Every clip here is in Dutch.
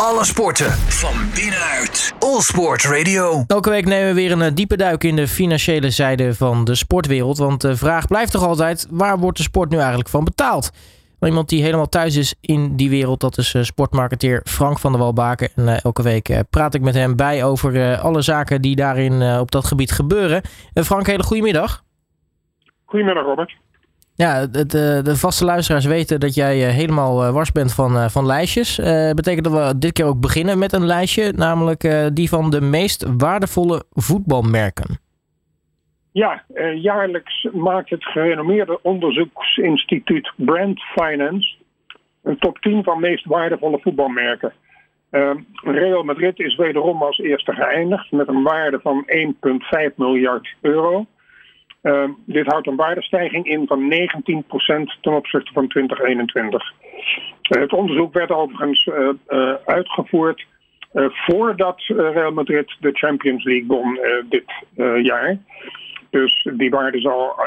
Alle sporten van binnenuit. All Sport Radio. Elke week nemen we weer een eh, diepe duik in de financiële zijde van de sportwereld. Want de vraag blijft toch altijd: waar wordt de sport nu eigenlijk van betaald? Iemand die helemaal thuis is in die wereld, dat is eh, sportmarketeer Frank van der Walbaken. En eh, elke week praat ik met hem bij over alle zaken die daarin op dat gebied gebeuren. Frank, hele goedemiddag. Goedemiddag, Robert. Ja, de, de, vaste luisteraars weten dat jij helemaal wars bent van, van lijstjes. Uh, betekent dat we dit keer ook beginnen met een lijstje, namelijk die van de meest waardevolle voetbalmerken. Ja, eh, jaarlijks maakt het gerenommeerde onderzoeksinstituut Brand Finance een top 10 van meest waardevolle voetbalmerken. Real Madrid is wederom als eerste geëindigd met een waarde van 1,5 miljard euro. Uh, dit houdt een waardestijging in van 19% ten opzichte van 2021. Uh, het onderzoek werd overigens uh, uitgevoerd voordat Real Madrid de Champions League won dit jaar. Dus die waarde zal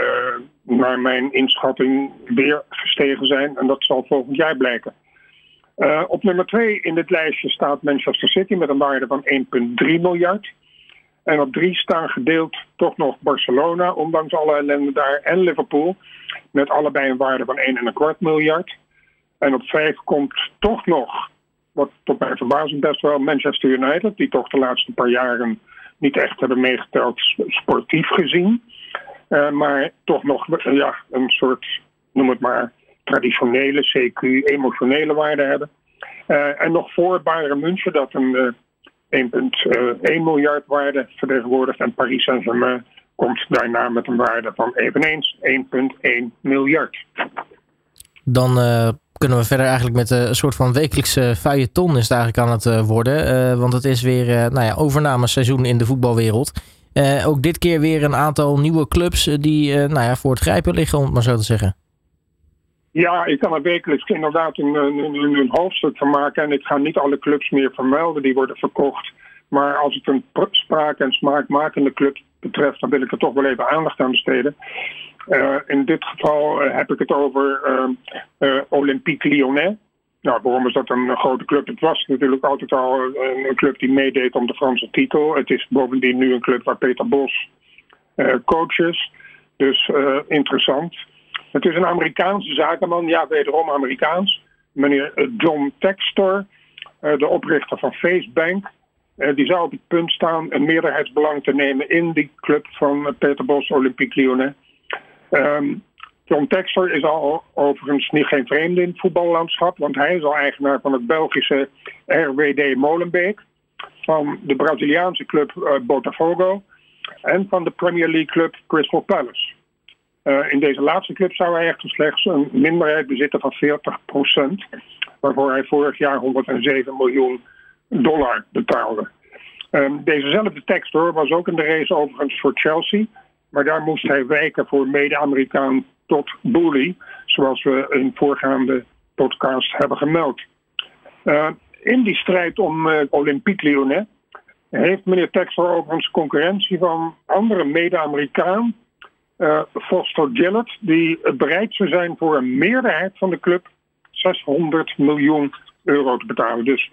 naar mijn inschatting weer gestegen zijn. En dat zal volgend jaar blijken. Op nummer 2 in dit lijstje staat Manchester City met een waarde van 1,3 miljard. En op 3 staan gedeeld toch nog Barcelona, ondanks alle ellende daar, en Liverpool. Met allebei een waarde van 1,25 miljard. En op 5 komt toch nog, wat tot mijn verbazing best wel, Manchester United. Die toch de laatste paar jaren niet echt hebben meegeteld sportief gezien. Uh, maar toch nog uh, ja, een soort, noem het maar, traditionele CQ, emotionele waarde hebben. Uh, en nog voor Bayern München, dat een 1,1 miljard waarde vertegenwoordigt. En Paris Saint-Germain komt daarna met een waarde van eveneens 1,1 miljard. Dan kunnen we verder eigenlijk met een soort van wekelijkse feuilleton is het eigenlijk aan het eh, worden. Want het is weer uh, nou ja, overnameseizoen in de voetbalwereld. Ook dit keer weer een aantal nieuwe clubs die nou ja, voor het grijpen liggen, om het maar zo te zeggen. Ja, ik kan er wekelijks inderdaad een, een, een, hoofdstuk van maken. En ik ga niet alle clubs meer vermelden, die worden verkocht. Maar als het een spraak- en smaakmakende club betreft, dan wil ik er toch wel even aandacht aan besteden. Uh, in dit geval uh, heb ik het over uh, Olympique Lyonnais. Nou, waarom is dat een grote club? Het was natuurlijk altijd al een club die meedeed om de Franse titel. Het is bovendien nu een club waar Peter Bos coach is. Dus interessant. Het is een Amerikaanse zakenman, ja, wederom Amerikaans. Meneer John Textor, de oprichter van Facebank. die zou op het punt staan een meerderheidsbelang te nemen in die club van Peter Bos, Olympique Lyonnais. Um, John Textor is al overigens niet geen vreemde in het voetballandschap, want hij is al eigenaar van het Belgische RWD Molenbeek, van de Braziliaanse club Botafogo en van de Premier League club Crystal Palace. Uh, in deze laatste club zou hij echter slechts een minderheid bezitten van 40%, waarvoor hij vorig jaar 107 miljoen dollar betaalde. Um, dezezelfde Textor was ook in de race overigens voor Chelsea. Maar daar moest hij wijken voor mede-Amerikaan Todd Booley, zoals we in voorgaande podcast hebben gemeld. Uh, in die strijd om uh, Olympique Lyonnais heeft meneer Textor overigens concurrentie van andere mede-Amerikaan, uh, Foster Gillett, die bereid zou zijn voor een meerderheid van de club 600 miljoen euro te betalen. Dus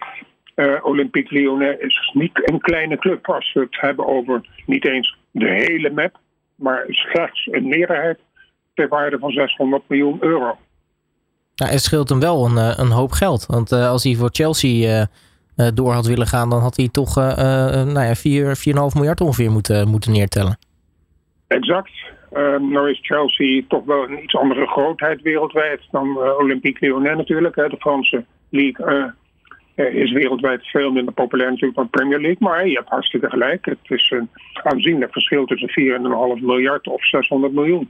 Olympique Lyonnais is niet een kleine club als we het hebben over niet eens de hele map, maar slechts een meerderheid ter waarde van 600 miljoen euro. Nou, het scheelt hem wel een, eh, een hoop geld. Want uh, als hij voor Chelsea uh, door had willen gaan, dan had hij toch uh, nou ja, 4, 4,5 miljard ongeveer moeten, moeten neertellen. Exact. nou is Chelsea toch wel een iets andere grootheid wereldwijd dan Olympique Lyonnais natuurlijk. Hè. De Franse League is wereldwijd veel minder populair natuurlijk dan Premier League. Maar je hebt hartstikke gelijk. Het is een aanzienlijk verschil tussen 4,5 miljard of 600 miljoen.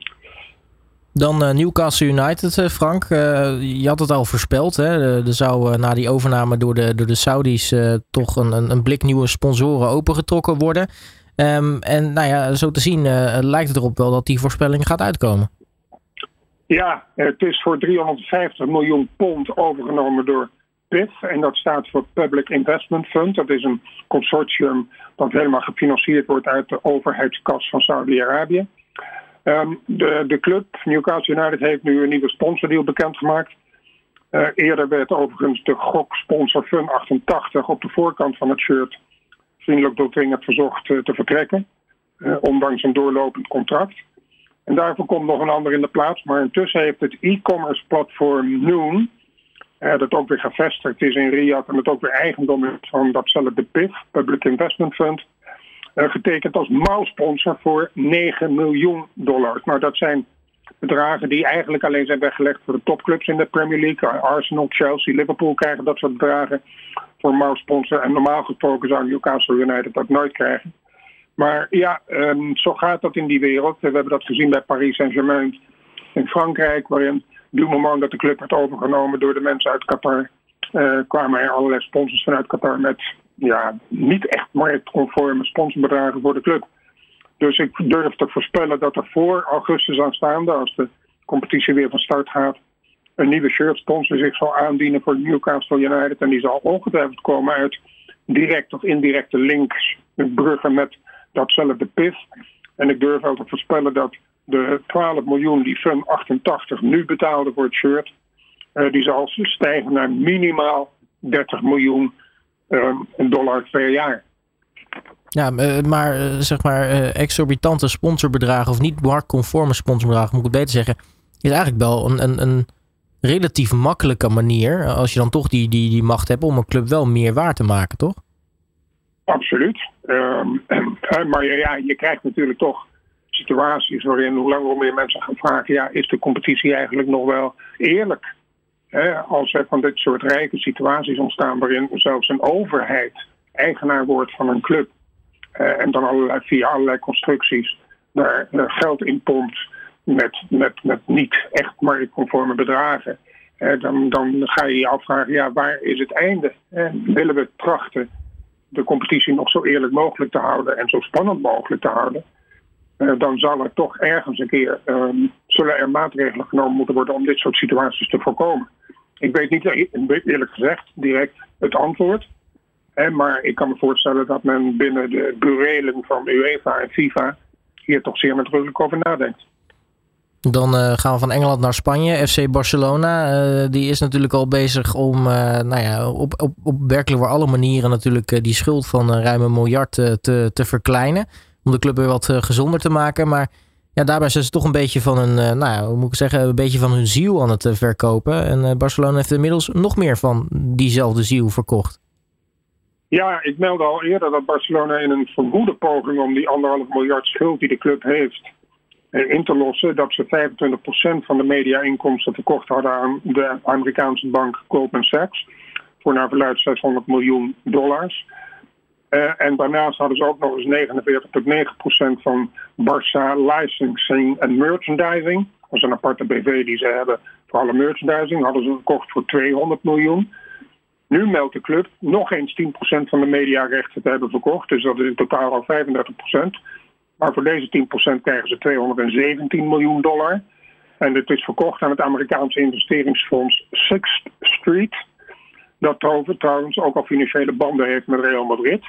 Dan uh, Newcastle United, uh, Frank. Uh, je had het al voorspeld. Hè? Er zou na die overname door de, door de Saudis toch een, een, blik nieuwe sponsoren opengetrokken worden. Um, en nou ja, zo te zien lijkt het erop wel dat die voorspelling gaat uitkomen. Ja, het is voor 350 miljoen pond overgenomen door PIF. En dat staat voor Public Investment Fund. Dat is een consortium dat helemaal gefinancierd wordt uit de overheidskas van Saudi-Arabië. Um, de, de club, Newcastle United, heeft nu een nieuwe sponsordeal bekendgemaakt. Uh, eerder werd overigens de goksponsor Fun 88 op de voorkant van het shirt vriendelijk doordringend verzocht uh, te vertrekken, uh, ondanks een doorlopend contract. En daarvoor komt nog een ander in de plaats, maar intussen heeft het e-commerce platform Noon, dat ook weer gevestigd is in Riyadh en het ook weer eigendom is van datzelfde PIF, Public Investment Fund, getekend als mouwsponsor voor 9 miljoen dollar. Nou, dat zijn bedragen die eigenlijk alleen zijn weggelegd voor de topclubs in de Premier League. Arsenal, Chelsea, Liverpool krijgen dat soort bedragen voor. En normaal gesproken zou Newcastle United dat nooit krijgen. Maar ja, um, zo gaat dat in die wereld. We hebben dat gezien bij Paris Saint-Germain in Frankrijk, waarin du moment dat de club werd overgenomen door de mensen uit Qatar, uh, kwamen er allerlei sponsors vanuit Qatar met ja, niet echt marktconforme sponsorbedragen voor de club. Dus ik durf te voorspellen dat er voor augustus aanstaande, als de competitie weer van start gaat, een nieuwe shirtsponsor zich zal aandienen voor Newcastle United. En die zal ongetwijfeld komen uit direct of indirecte links, bruggen met datzelfde PIF. En ik durf wel te voorspellen dat de 12 miljoen die Fun 88 nu betaalde voor het shirt, uh, die zal stijgen naar minimaal 30 miljoen uh, dollar per jaar. Ja, eh, maar zeg maar exorbitante sponsorbedragen of niet marktconforme sponsorbedragen, moet ik beter zeggen, is eigenlijk wel een, een, een relatief makkelijke manier, als je dan toch die, die, die macht hebt om een club wel meer waar te maken, toch? Absoluut. Um, maar ja, je krijgt natuurlijk toch situaties waarin hoe langer hoe meer mensen gaan vragen, ja, is de competitie eigenlijk nog wel eerlijk? als er van dit soort rijke situaties ontstaan waarin zelfs een overheid eigenaar wordt van een club uh, en dan allerlei, via allerlei constructies daar geld in pompt met, met, met niet echt marktconforme bedragen. Eh, dan, dan ga je je afvragen, ja, waar is het einde? En willen we trachten de competitie nog zo eerlijk mogelijk te houden en zo spannend mogelijk te houden? Uh, dan zal er toch ergens een keer um, zullen er maatregelen genomen moeten worden om dit soort situaties te voorkomen. Ik weet niet eerlijk gezegd direct het antwoord. Maar ik kan me voorstellen dat men binnen de burelen van UEFA en FIFA hier toch zeer nadrukkelijk over nadenkt. Dan uh, gaan we van Engeland naar Spanje. FC Barcelona, uh, die is natuurlijk al bezig om, uh, nou ja, op, op, op werkelijk voor alle manieren natuurlijk die schuld van ruim een miljard te, te verkleinen. Om de club weer wat gezonder te maken. Maar ja, daarbij zijn ze toch een beetje van hun, nou ja, hoe moet ik zeggen, een beetje van hun ziel aan het verkopen. En Barcelona heeft inmiddels nog meer van diezelfde ziel verkocht. Ja, ik meldde al eerder dat Barcelona in een verwoede poging om die anderhalf miljard schuld die de club heeft in te lossen dat ze 25% van de media-inkomsten verkocht hadden aan de Amerikaanse bank Goldman Sachs. Voor naar verluid 600 miljoen dollars. Uh, en daarnaast hadden ze ook nog eens 49 tot 9 procent van Barça licensing en merchandising. Dat is een aparte BV die ze hebben voor alle merchandising. Hadden ze gekocht voor 200 miljoen. Nu meldt de club nog eens 10 procent van de mediarechten te hebben verkocht. Dus dat is in totaal al 35 procent. Maar voor deze 10% krijgen ze 217 miljoen dollar. En dit is verkocht aan het Amerikaanse investeringsfonds Sixth Street. Dat trouwens ook al financiële banden heeft met Real Madrid.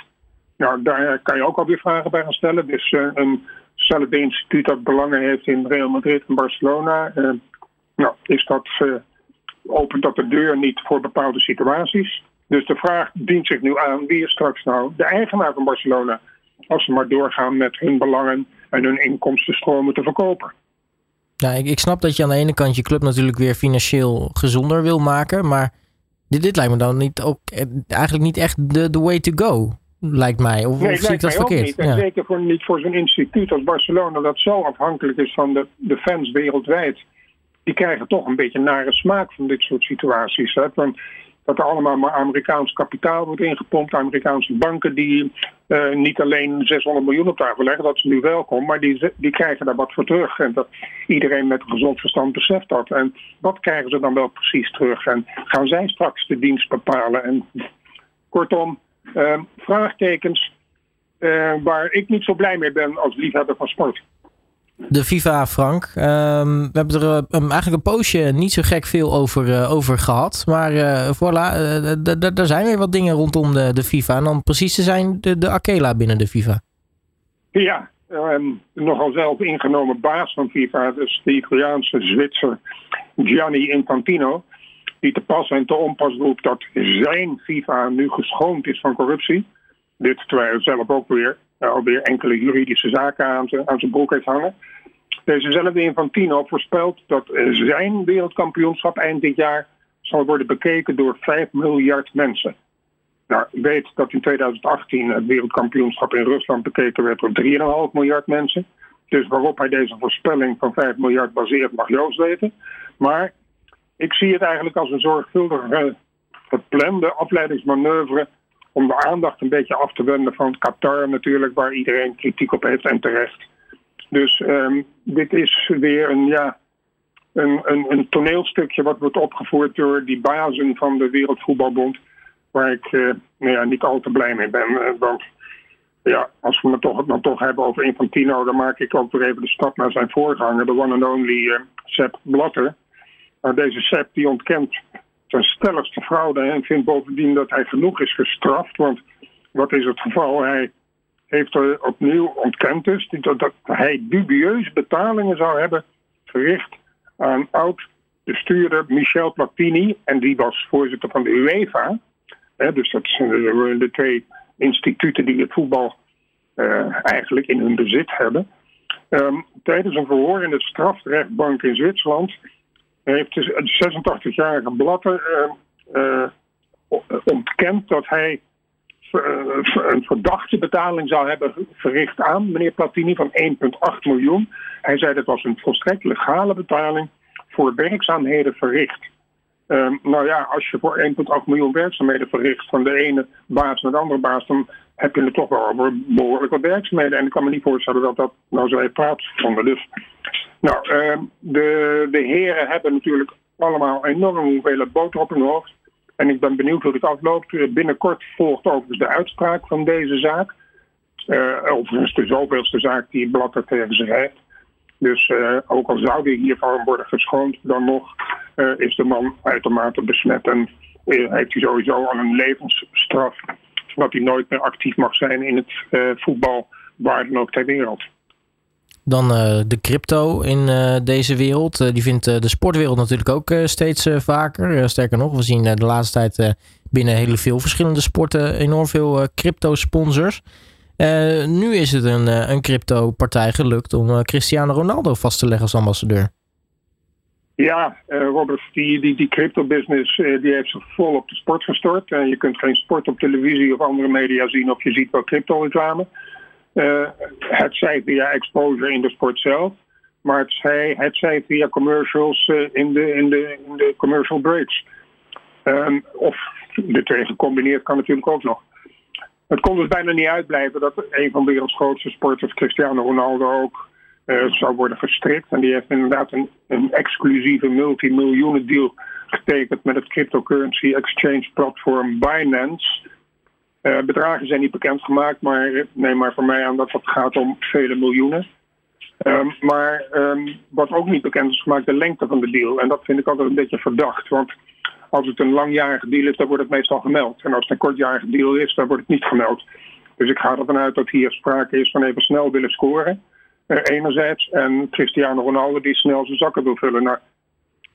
Nou, daar kan je ook alweer vragen bij gaan stellen. Dus een hetzelfde instituut dat belangen heeft in Real Madrid en Barcelona. Uh, nou, is dat, uh, opent dat de deur niet voor bepaalde situaties. Dus de vraag dient zich nu aan: wie is straks nou de eigenaar van Barcelona? Als ze maar doorgaan met hun belangen en hun inkomstenstromen te verkopen. Ja, ik, ik snap dat je aan de ene kant je club natuurlijk weer financieel gezonder wil maken, maar dit, dit lijkt me dan niet ook eh, eigenlijk niet echt de, the way to go, lijkt mij. Of, nee, of zie ik dat verkeerd? Niet. En zeker voor, niet voor zo'n instituut als Barcelona, dat zo afhankelijk is van de, de fans wereldwijd. Die krijgen toch een beetje nare smaak van dit soort situaties. Hè? Want dat er allemaal maar Amerikaans kapitaal wordt ingepompt. Amerikaanse banken die uh, niet alleen 600 miljoen op tafel leggen, dat is nu welkom, maar die, die krijgen daar wat voor terug. En dat iedereen met gezond verstand beseft dat. En wat krijgen ze dan wel precies terug? En gaan zij straks de dienst bepalen? En kortom, uh, vraagtekens uh, waar ik niet zo blij mee ben als liefhebber van sport de FIFA, Frank. Um, we hebben er um, eigenlijk een poosje niet zo gek veel over, uh, over gehad. Maar uh, voilà, er zijn weer wat dingen rondom de, de FIFA. En dan precies te zijn de, de Akela binnen de FIFA. Ja, um, nogal zelf ingenomen baas van FIFA. Dus de Italiaanse Zwitser Gianni Infantino. Die te pas en te onpas roept dat zijn FIFA nu geschoond is van corruptie. Dit terwijl zelf ook weer alweer enkele juridische zaken aan, zijn broek heeft hangen. Dezezelfde Infantino voorspelt dat zijn wereldkampioenschap eind dit jaar zal worden bekeken door 5 miljard mensen. Nou, weet dat in 2018 het wereldkampioenschap in Rusland bekeken werd door 3,5 miljard mensen. Dus waarop hij deze voorspelling van 5 miljard baseert, mag Joost weten. Maar ik zie het eigenlijk als een zorgvuldige, geplande afleidingsmanoeuvre om de aandacht een beetje af te wenden van Qatar natuurlijk, waar iedereen kritiek op heeft en terecht. Dus um, dit is weer een, ja, een, een, een, toneelstukje wat wordt opgevoerd door die bazen van de Wereldvoetbalbond, waar ik uh, nou ja, niet al te blij mee ben. Uh, want ja, als we het toch, dan toch hebben over Infantino, dan maak ik ook weer even de stap naar zijn voorganger, de one and only uh, Sepp Blatter. Maar deze Sepp die ontkent zijn stelligste fraude en vindt bovendien dat hij genoeg is gestraft. Want wat is het geval? Hij heeft er opnieuw ontkend dus dat, hij dubieuze betalingen zou hebben verricht aan oud-bestuurder Michel Platini. En die was voorzitter van de UEFA. dus dat zijn de twee instituten die het voetbal uh, eigenlijk in hun bezit hebben. Um, tijdens een verhoor in de strafrechtbank in Zwitserland heeft de 86-jarige Blatter uh, uh, ontkend dat hij een verdachte betaling zou hebben verricht aan meneer Platini van 1,8 miljoen. Hij zei dat was een volstrekt legale betaling voor werkzaamheden verricht. Um, nou ja, als je voor 1,8 miljoen werkzaamheden verricht van de ene baas naar de andere baas, dan heb je het toch wel over behoorlijk wat werkzaamheden. En ik kan me niet voorstellen dat dat nou zo heeft plaatsgevonden. Dus, nou, uh, de, de heren hebben natuurlijk allemaal enorm hoeveelheid boter op hun hoofd. En ik ben benieuwd hoe dit afloopt. Binnenkort volgt overigens de uitspraak van deze zaak. Uh, overigens de zoveelste zaak die Blatter tegen zich heeft. Dus uh, ook al zou die hiervan worden geschoond, dan nog uh, is de man uitermate besmet. En heeft hij sowieso al een levensstraf dat hij nooit meer actief mag zijn in het uh, voetbal, waar dan ook ter wereld. Dan uh, de crypto in uh, deze wereld. die vindt de sportwereld natuurlijk ook steeds vaker. sterker nog, we zien de laatste tijd binnen hele veel verschillende sporten enorm veel crypto-sponsors. nu is het een, een crypto-partij gelukt om Cristiano Ronaldo vast te leggen als ambassadeur. Ja, uh, Robert, die, die, crypto-business uh, die heeft zich vol op de sport gestort. Uh, je kunt geen sport op televisie of andere media zien of je ziet wel crypto-reclame. het zij via exposure in de sport zelf, maar het zij, het zij via commercials in, de, in, de, in de commercial breaks. Ehm, of de twee gecombineerd kan natuurlijk ook nog. Het kon dus bijna niet uitblijven dat een van de werelds grootste sporters, Cristiano Ronaldo, ook uh, zou worden verstrikt. En die heeft inderdaad een, exclusieve multimiljoenen deal getekend met het cryptocurrency exchange platform Binance. Uh, bedragen zijn niet bekendgemaakt, maar neem maar voor mij aan dat het gaat om vele miljoenen. Um, maar um, wat ook niet bekend is gemaakt, de lengte van de deal. En dat vind ik altijd een beetje verdacht. Want als het een langjarige deal is, dan wordt het meestal gemeld. En als het een kortjarige deal is, dan wordt het niet gemeld. Dus ik ga ervan uit dat hier sprake is van even snel willen scoren. Uh, enerzijds. En Cristiano Ronaldo die snel zijn zakken wil vullen. Nou,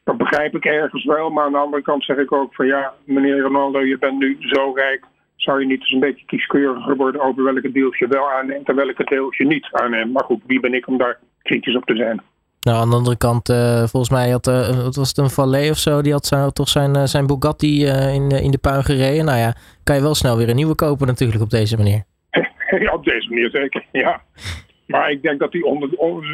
dat begrijp ik ergens wel. Maar aan de andere kant zeg ik ook van ja, meneer Ronaldo, je bent nu zo rijk. Zou je niet eens een beetje kieskeuriger worden over welke deals je wel aanneemt en welke deals je niet aanneemt. Maar goed, wie ben ik om daar kritisch op te zijn? Nou, aan de andere kant, uh, volgens mij had uh, was het een Valet of zo, die had zou, toch zijn, uh, zijn Bugatti in, in de puin gereden. Nou ja, kan je wel snel weer een nieuwe kopen natuurlijk op deze manier. ja, op deze manier zeker, ja. Maar ik denk dat hij onder,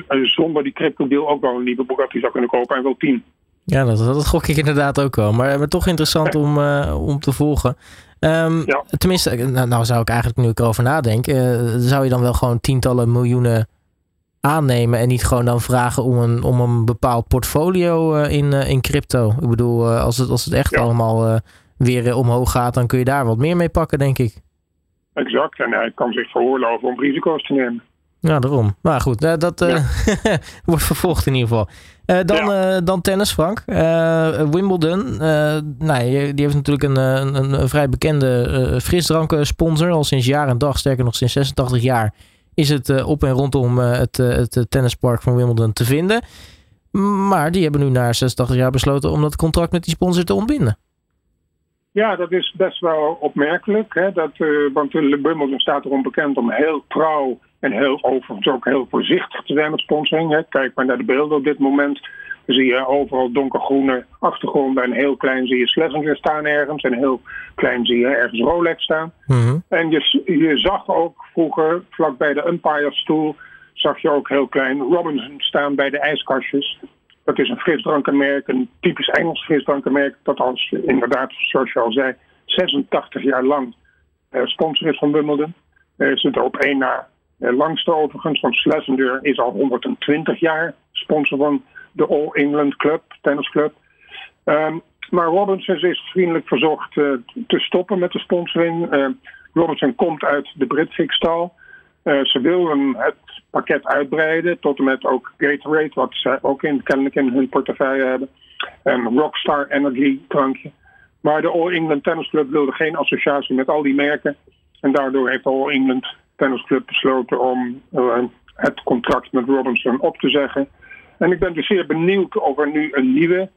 eh, zonder die crypto deal ook wel een nieuwe Bugatti zou kunnen kopen en wel tien. Ja, dat, dat gok ik inderdaad ook wel. Maar, maar toch interessant om, uh, om te volgen. Um, ja. Tenminste, nou, nou, zou ik eigenlijk nu ik erover nadenk, uh, zou je dan wel gewoon tientallen miljoenen aannemen en niet gewoon dan vragen om een, om een bepaald portfolio uh, in, in crypto? Ik bedoel, als, het, als het echt ja. allemaal weer omhoog gaat, dan kun je daar wat meer mee pakken, denk ik. Exact, en hij kan zich veroorloven om risico's te nemen. Ja, daarom. Maar goed, uh, dat ja. wordt vervolgd in ieder geval. Uh, dan, ja. dan tennis, Frank. Wimbledon. nou, die heeft natuurlijk een, een, een vrij bekende frisdrankensponsor. Al sinds jaar en dag, sterker nog sinds 86 jaar, is het op en rondom het, het tennispark van Wimbledon te vinden. Maar die hebben nu na 86 jaar besloten om dat contract met die sponsor te ontbinden. Ja, dat is best wel opmerkelijk. Hè? Dat, uh, want Wimbledon staat erom bekend om heel trouw en heel overigens ook heel voorzichtig te zijn met sponsoring. Hè? Kijk maar naar de beelden op dit moment. Dan zie je overal donkergroene achtergronden en heel klein zie je Schlesinger staan ergens. En heel klein zie je ergens Rolex staan. Mhm. En je, je zag ook vroeger, vlak bij de umpire stoel, zag je ook heel klein Robinson staan bij de ijskastjes. Dat is een frisdrankenmerk, een typisch Engels frisdrankenmerk, dat als inderdaad, zoals je al zei, 86 jaar lang eh, sponsor is van Wimbledon. Is het er op één na uh, langste overigens, want Schlesinger is al 120 jaar sponsor van de All England Club, tennisclub. Um, maar Robinson is vriendelijk verzocht uh, te stoppen met de sponsoring. Uh, Robinson komt uit de Britvic-stal. Uh, ze willen het pakket uitbreiden tot en met ook Gatorade, wat ze ook in, kennelijk in hun portefeuille hebben. En Rockstar Energy drankje. Maar de All England Tennis Club wilde geen associatie met al die merken. En daardoor heeft All England Tennis Club besloten om uh, het contract met Robinson op te zeggen. En ik ben dus zeer benieuwd of er nu een nieuwe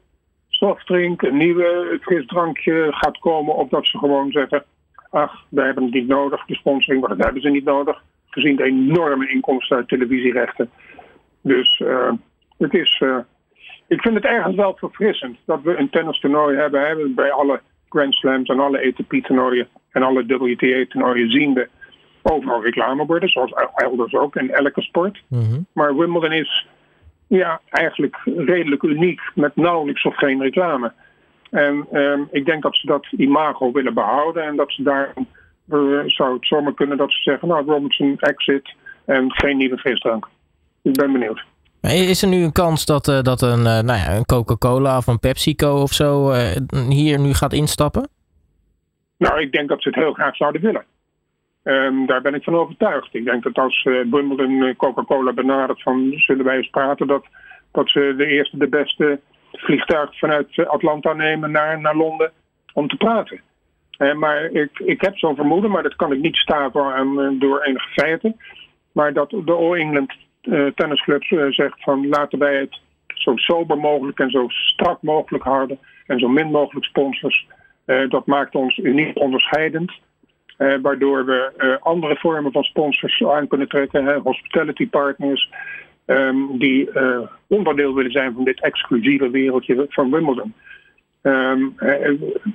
softdrink, een nieuwe frisdrankje gaat komen. Of dat ze gewoon zeggen, ach, we hebben het niet nodig, de sponsoring, maar dat hebben ze niet nodig. Gezien de enorme inkomsten uit televisierechten. Dus uh, het is, uh, ik vind het ergens wel verfrissend dat we een tennistoernooi hebben. Bij alle Grand Slams en alle ATP-toernooien en alle WTA-toernooien zien we overal reclameborden, zoals elders ook in elke sport. Mm -hmm. Maar Wimbledon is ja, eigenlijk redelijk uniek met nauwelijks of geen reclame. En um, ik denk dat ze dat imago willen behouden en dat ze daar uh, zou het zomaar kunnen dat ze zeggen, nou Robinson exit en geen nieuwe frisdrank. Ik ben benieuwd. Is er nu een kans dat, uh, dat een, uh, nou ja, een Coca-Cola of een PepsiCo of zo hier nu gaat instappen? Nou, ik denk dat ze het heel graag zouden willen. Um, daar ben ik van overtuigd. Ik denk dat als uh, Wimbledon Coca-Cola benadert van zullen wij eens praten, dat, dat ze de eerste, de beste vliegtuig vanuit Atlanta nemen naar, naar Londen om te praten. Maar ik, ik heb zo'n vermoeden, maar dat kan ik niet staven aan, door enige feiten. Maar dat de All England uh, tennisclub zegt van laten wij het zo sober mogelijk en zo strak mogelijk houden. En zo min mogelijk sponsors. dat maakt ons uniek onderscheidend. Uh, waardoor we uh, andere vormen van sponsors aan kunnen trekken, hè, hospitality partners, um, die uh, onderdeel willen zijn van dit exclusieve wereldje van Wimbledon. Um,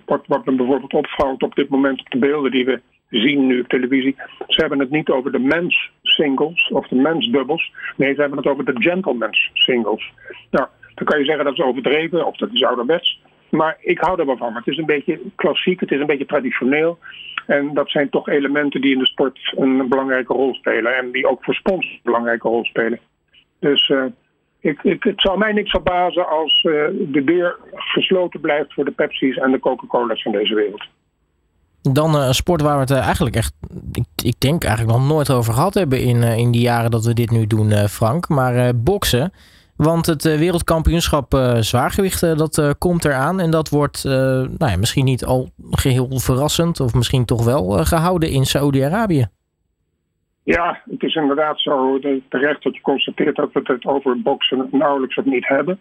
wat, wat me bijvoorbeeld opvalt op dit moment op de beelden die we zien nu op televisie, ze hebben het niet over de mens singles of de mens dubbels, nee, ze hebben het over de gentlemen's singles. Nou, dan kan je zeggen dat is overdreven of dat is ouderwets. Maar ik hou er wel van. Het is een beetje klassiek, het is een beetje traditioneel. En dat zijn toch elementen die in de sport een belangrijke rol spelen. En die ook voor sponsors een belangrijke rol spelen. Dus uh, ik, ik, het zou mij niks verbazen als uh, de deur gesloten blijft voor de Pepsi's en de Coca-Cola's van deze wereld. Dan uh, een sport waar we het eigenlijk echt, ik, ik, denk eigenlijk nog nooit over gehad hebben in, in die jaren dat we dit nu doen, Frank. Maar boksen. Want het uh, wereldkampioenschap uh, zwaargewicht uh, dat komt eraan. En dat wordt nou ja, misschien niet al geheel verrassend. Of misschien toch wel gehouden in Saoedi-Arabië. Ja, het is inderdaad zo terecht dat je constateert dat we het over boksen nauwelijks of niet hebben.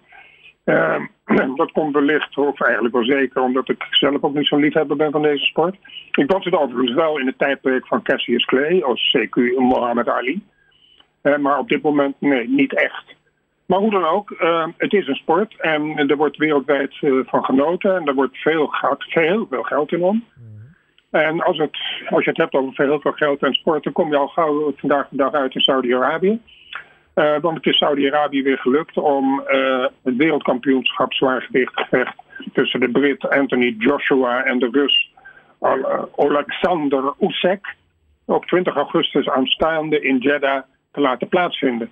Ehm, dat komt wellicht, of eigenlijk wel zeker, omdat ik zelf ook niet zo'n liefhebber ben van deze sport. Ik was het overigens wel in het tijdperk van Cassius Clay als CQ Mohammed Ali. maar op dit moment nee, niet echt. Maar hoe dan ook, uh, het is een sport en er wordt wereldwijd uh, van genoten en er wordt veel, gaat veel, veel geld in om. Mm. En als, het, als je het hebt over veel, veel geld en sport, dan kom je al gauw vandaag de dag uit in Saudi-Arabië. Uh, want het is Saudi-Arabië weer gelukt om het wereldkampioenschap zwaargewicht gevecht tussen de Brit Anthony Joshua en de Rus Alexander Usyk op 20 augustus aanstaande in Jeddah te laten plaatsvinden.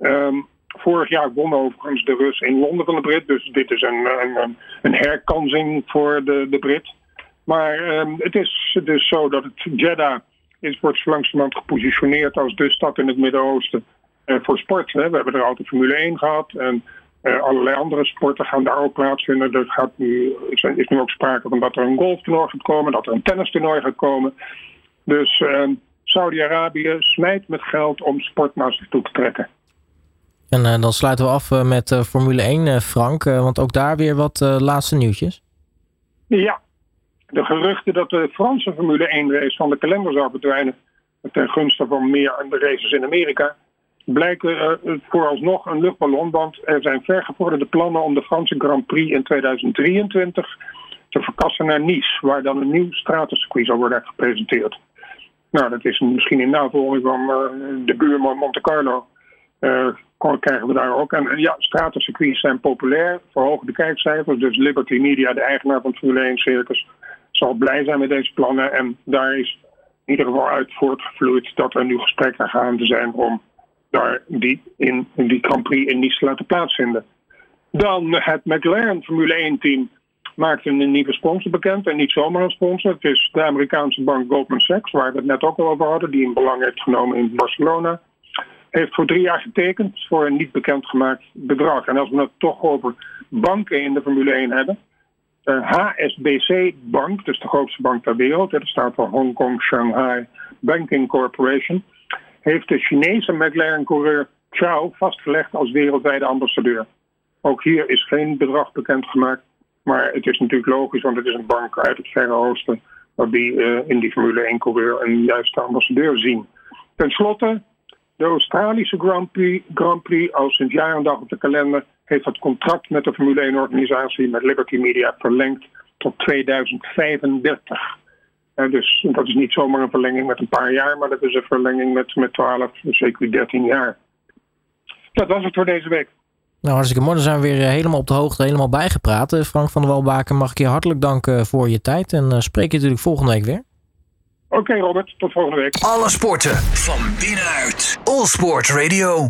Um, Vorig jaar won overigens de Rus in Londen van de Brit. Dus dit is een, een, een herkansing voor de, de Brit. Maar um, het is dus zo dat het Jeddah is, wordt langzamerhand gepositioneerd als de stad in het Midden-Oosten uh, voor sport. Hè. We hebben er altijd Formule 1 gehad en uh, allerlei andere sporten gaan daar ook plaatsvinden. Er gaat nu, is nu ook sprake van dat er een golftoernooi gaat komen, dat er een tennistoernooi gaat komen. Dus uh, Saudi-Arabië smijt met geld om sport naar toe te trekken. En dan sluiten we af met Formule 1, Frank. want ook daar weer wat laatste nieuwtjes. Ja, de geruchten dat de Franse Formule 1 race van de kalender zou verdwijnen ten gunste van meer races in Amerika, blijken vooralsnog een luchtballon, want er zijn vergevorderde plannen om de Franse Grand Prix in 2023 te verkassen naar Nice, waar dan een nieuw stratencircuit zal worden gepresenteerd. Nou, dat is misschien in navolging van de buurman Monte Carlo. Krijgen we daar ook. En ja, stratencircuits zijn populair, verhogen de kijkcijfers. Dus Liberty Media, de eigenaar van het Formule 1 Circus, zal blij zijn met deze plannen. En daar is in ieder geval uit voortgevloeid dat er nu gesprekken gaande zijn om daar die, in, die Grand Prix in Nice te laten plaatsvinden. Dan het McLaren Formule 1 team maakt een nieuwe sponsor bekend. En niet zomaar een sponsor. Het is de Amerikaanse bank Goldman Sachs, waar we het net ook al over hadden, die een belang heeft genomen in Barcelona. Heeft voor drie jaar getekend voor een niet bekendgemaakt bedrag. En als we het toch over banken in de Formule 1 hebben. HSBC Bank, dus de grootste bank ter wereld, dat staat voor Hong Kong Shanghai Banking Corporation, heeft de Chinese McLaren-coureur Chao vastgelegd als wereldwijde ambassadeur. Ook hier is geen bedrag bekendgemaakt, maar het is natuurlijk logisch, want het is een bank uit het Verre Oosten, dat die uh, in die Formule 1-coureur een juiste ambassadeur zien. Ten slotte, de Australische Grand Prix, Grand Prix al sinds jaar en dag op de kalender heeft het contract met de Formule 1-organisatie, met Liberty Media, verlengd tot 2035. En dus dat is niet zomaar een verlenging met een paar jaar, maar dat is een verlenging met, met 12, zeker 13 jaar. Dat was het voor deze week. Nou, hartstikke mooi. Dan zijn we weer eh, helemaal op de hoogte, helemaal bijgepraat. Eh, Frank van der Walbaken, mag ik je hartelijk danken voor je tijd. En spreek je natuurlijk volgende week weer. Oké, Robert. Tot volgende week. Alle sporten van binnenuit. All Sport Radio.